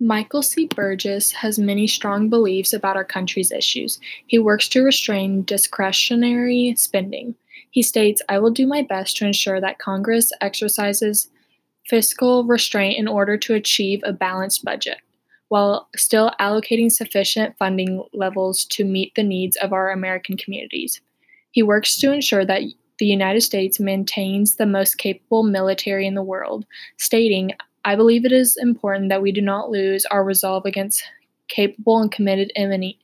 Michael C. Burgess has many strong beliefs about our country's issues. He works to restrain discretionary spending. He states, I will do my best to ensure that Congress exercises fiscal restraint in order to achieve a balanced budget, while still allocating sufficient funding levels to meet the needs of our American communities. He works to ensure that the United States maintains the most capable military in the world, stating, I believe it is important that we do not lose our resolve against capable and committed enemy,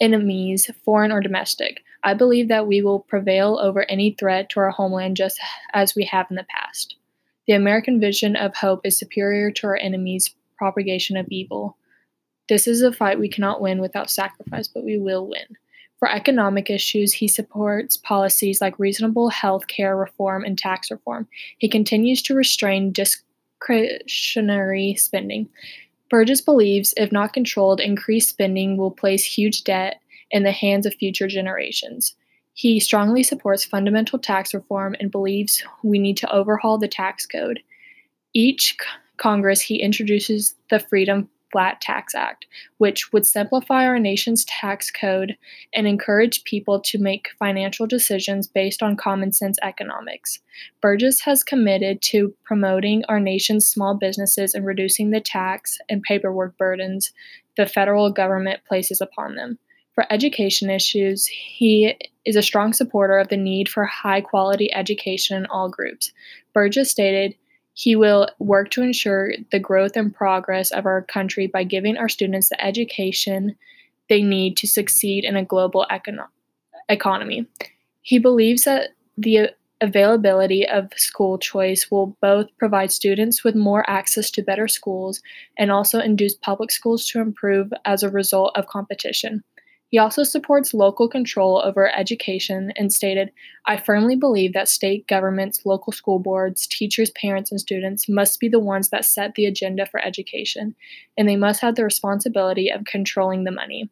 enemies, foreign or domestic. I believe that we will prevail over any threat to our homeland just as we have in the past. The American vision of hope is superior to our enemies' propagation of evil. This is a fight we cannot win without sacrifice, but we will win. For economic issues, he supports policies like reasonable health care reform and tax reform. He continues to restrain disc- discretionary spending. Burgess believes, if not controlled, increased spending will place huge debt in the hands of future generations. He strongly supports fundamental tax reform and believes we need to overhaul the tax code. Each Congress, he introduces the Freedom Flat Tax Act, which would simplify our nation's tax code and encourage people to make financial decisions based on common sense economics. Burgess has committed to promoting our nation's small businesses and reducing the tax and paperwork burdens the federal government places upon them. For education issues, he is a strong supporter of the need for high quality education in all groups. Burgess stated, he will work to ensure the growth and progress of our country by giving our students the education they need to succeed in a global econo- economy. He believes that the availability of school choice will both provide students with more access to better schools and also induce public schools to improve as a result of competition. He also supports local control over education and stated, I firmly believe that state governments, local school boards, teachers, parents, and students must be the ones that set the agenda for education, and they must have the responsibility of controlling the money.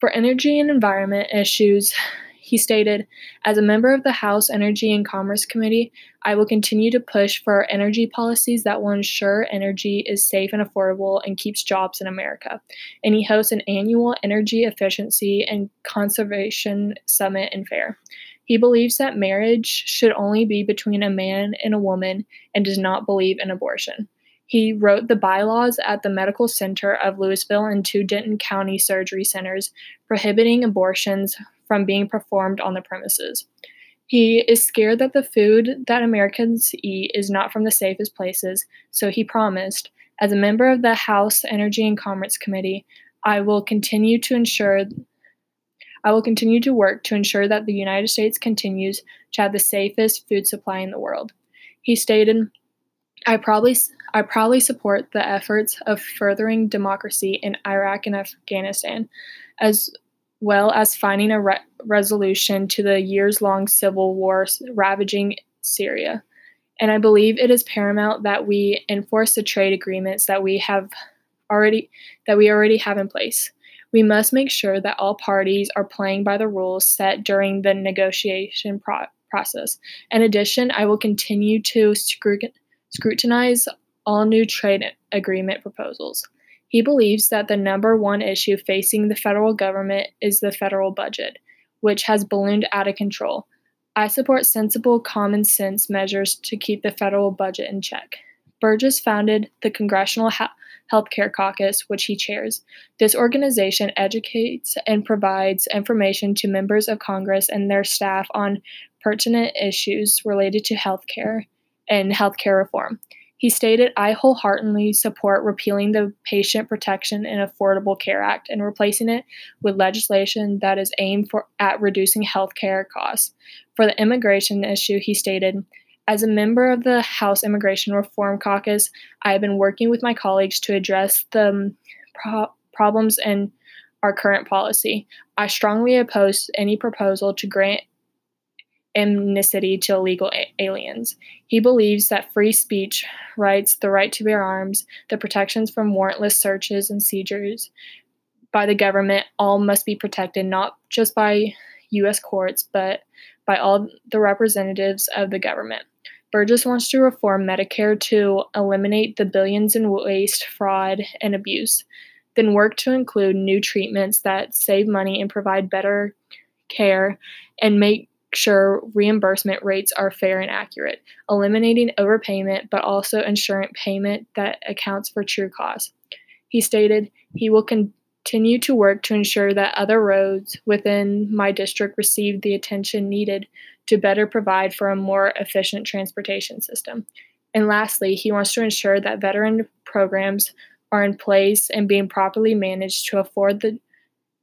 For energy and environment issues, he stated, As a member of the House Energy and Commerce Committee, I will continue to push for energy policies that will ensure energy is safe and affordable and keeps jobs in America. And he hosts an annual energy efficiency and conservation summit and fair. He believes that marriage should only be between a man and a woman and does not believe in abortion. He wrote the bylaws at the Medical Center of Lewisville and two Denton County Surgery Centers prohibiting abortions from being performed on the premises. He is scared that the food that Americans eat is not from the safest places, so he promised, as a member of the House Energy and Commerce Committee, I will continue to ensure I will continue to work to ensure that the United States continues to have the safest food supply in the world. He stated, I probably I proudly support the efforts of furthering democracy in Iraq and Afghanistan, as well as finding a re- resolution to the years long civil war ravaging Syria. And I believe it is paramount that we enforce the trade agreements that we have already that we already have in place. We must make sure that all parties are playing by the rules set during the negotiation pro- process. In addition, I will continue to scrutinize all new trade agreement proposals. He believes that the number one issue facing the federal government is the federal budget, which has ballooned out of control. I support sensible common sense measures to keep the federal budget in check. Burgess founded the Congressional ha- Healthcare Caucus, which he chairs. This organization educates and provides information to members of Congress and their staff on pertinent issues related to healthcare and healthcare reform. He stated, I wholeheartedly support repealing the Patient Protection and Affordable Care Act and replacing it with legislation that is aimed for, at reducing health care costs. For the immigration issue, he stated, as a member of the House Immigration Reform Caucus, I have been working with my colleagues to address the um, pro- problems in our current policy. I strongly oppose any proposal to grant amnesty to illegal a- aliens. He believes that free speech rights, the right to bear arms, the protections from warrantless searches and seizures by the government all must be protected not just by U.S. courts, but by all the representatives of the government. Burgess wants to reform Medicare to eliminate the billions in waste, fraud, and abuse, then work to include new treatments that save money and provide better care, and make sure reimbursement rates are fair and accurate, eliminating overpayment but also ensuring payment that accounts for true costs. He stated he will continue to work to ensure that other roads within my district receive the attention needed to better provide for a more efficient transportation system. And lastly, he wants to ensure that veteran programs are in place and being properly managed to afford the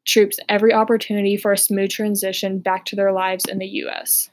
troops every opportunity for a smooth transition back to their lives in the U.S.